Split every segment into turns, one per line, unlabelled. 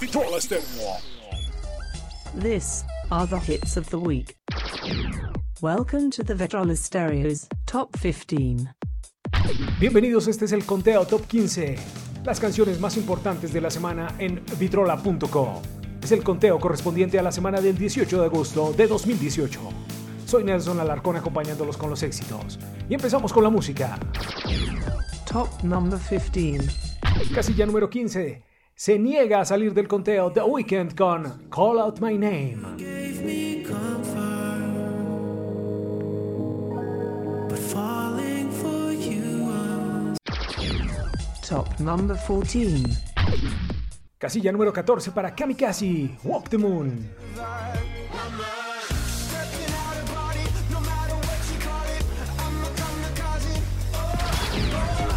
Vitrola Stereo.
This are the hits of the week. Welcome to the Vitrola Stereo's Top 15.
Bienvenidos, este es el conteo Top 15. Las canciones más importantes de la semana en vitrola.co. Es el conteo correspondiente a la semana del 18 de agosto de 2018. Soy Nelson Alarcón acompañándolos con los éxitos. Y empezamos con la música.
Top number 15.
Casilla número 15. Se niega a salir del conteo The Weeknd con Call Out My Name.
gave me comfort, but falling for you was
Top number 14.
Casilla número 14 para Kamikaze, Walk the Moon.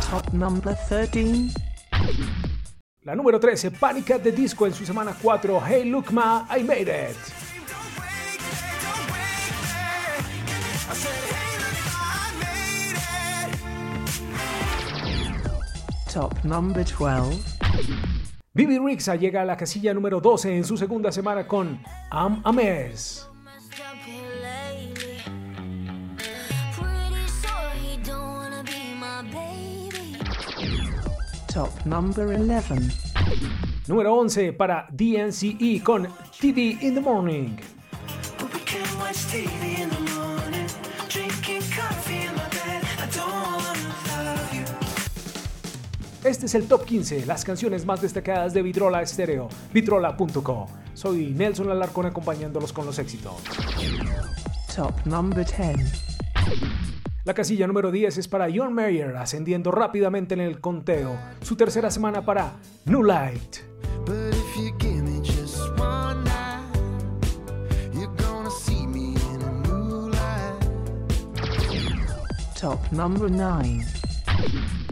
Top number 13.
La número 13, Panic at the Disco en su semana 4, Hey Look Ma, I Made It.
Top number 12.
Bibi Rixa llega a la casilla número 12 en su segunda semana con I'm a Mess.
Top number 11.
Número 11 para DNCE con TV in the Morning. Este es el top 15, las canciones más destacadas de Vitrola Estéreo, vitrola.co. Soy Nelson Alarcón acompañándolos con los éxitos.
Top number 10.
La casilla número 10 es para John Mayer, ascendiendo rápidamente en el conteo. Su tercera semana para New Light.
But if you give me just one night, you're gonna see me in a new light.
Top number 9.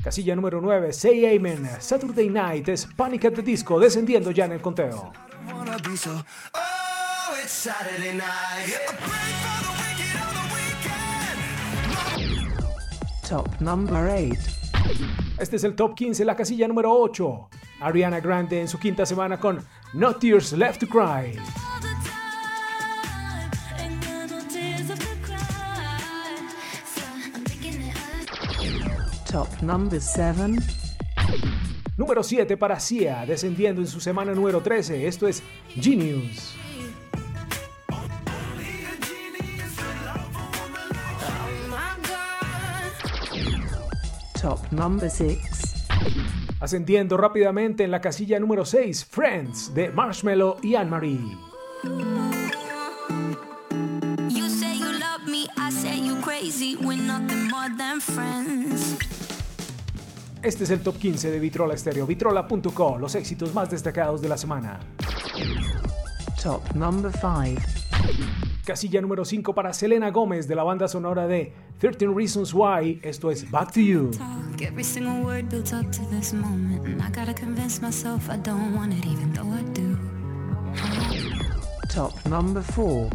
Casilla número 9, Say Amen. Saturday Night es Panic at the Disco, descendiendo ya en el conteo.
Wanna be so. Oh, it's Saturday night.
Top number 8.
Este es el top 15, la casilla número 8. Ariana Grande en su quinta semana con No Tears Left to Cry.
Top number 7.
Número 7 para Sia, descendiendo en su semana número 13. Esto es Genius.
Top number 6.
Ascendiendo rápidamente en la casilla número 6, Friends de Marshmello y Anne-Marie.
You say you love me, I say you crazy. We're nothing more than friends.
Este es el top 15 de Vitrola Estéreo, vitrola.co, los éxitos más destacados de la semana.
Top number 5.
Casilla número 5 para Selena Gómez de la banda sonora de 13 Reasons Why, esto es Back to You.
Top number 4.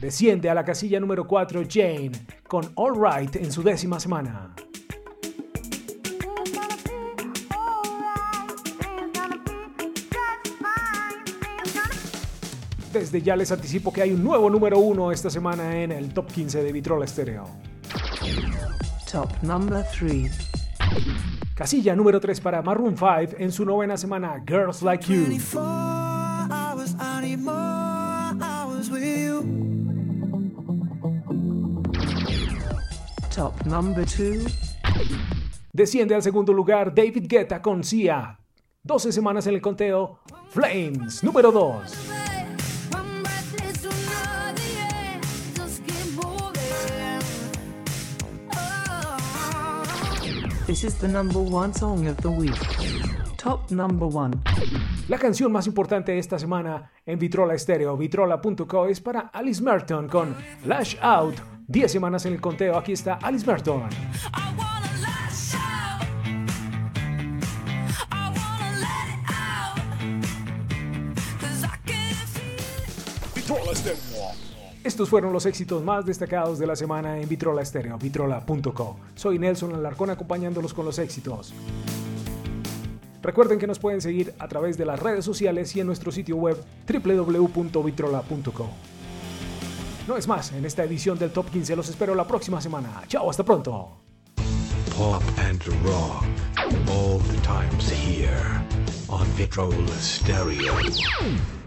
Desciende a la casilla número 4 Jane con All Right en su décima semana. Desde ya les anticipo que hay un nuevo número 1 esta semana en el top 15 de Vitrola Estéreo.
Top number 3.
Casilla número 3 para Maroon 5 en su novena semana Girls Like You.
24 hours, I need more hours with you.
Top number 2.
Desciende al segundo lugar David Guetta con Sia. 12 semanas en el conteo. Flames, número 2.
This is the number one song of the week. Top number 1.
La canción más importante de esta semana en Vitrola Estéreo, vitrola.co, es para Alice Merton con Lash Out. 10 semanas en el conteo. Aquí está Alice Merton.
I wanna lash out. I wanna let it out. 'Cause I can feel it.
Vitrola Stereo.
Estos fueron los éxitos más destacados de la semana en Vitrola Estéreo, vitrola.co. Soy Nelson Alarcón acompañándolos con los éxitos. Recuerden que nos pueden seguir a través de las redes sociales y en nuestro sitio web www.vitrola.co. No es más, en esta edición del Top 15 los espero la próxima semana. Chao, hasta pronto.
pop and rock. All the times here on Vitrola Stereo.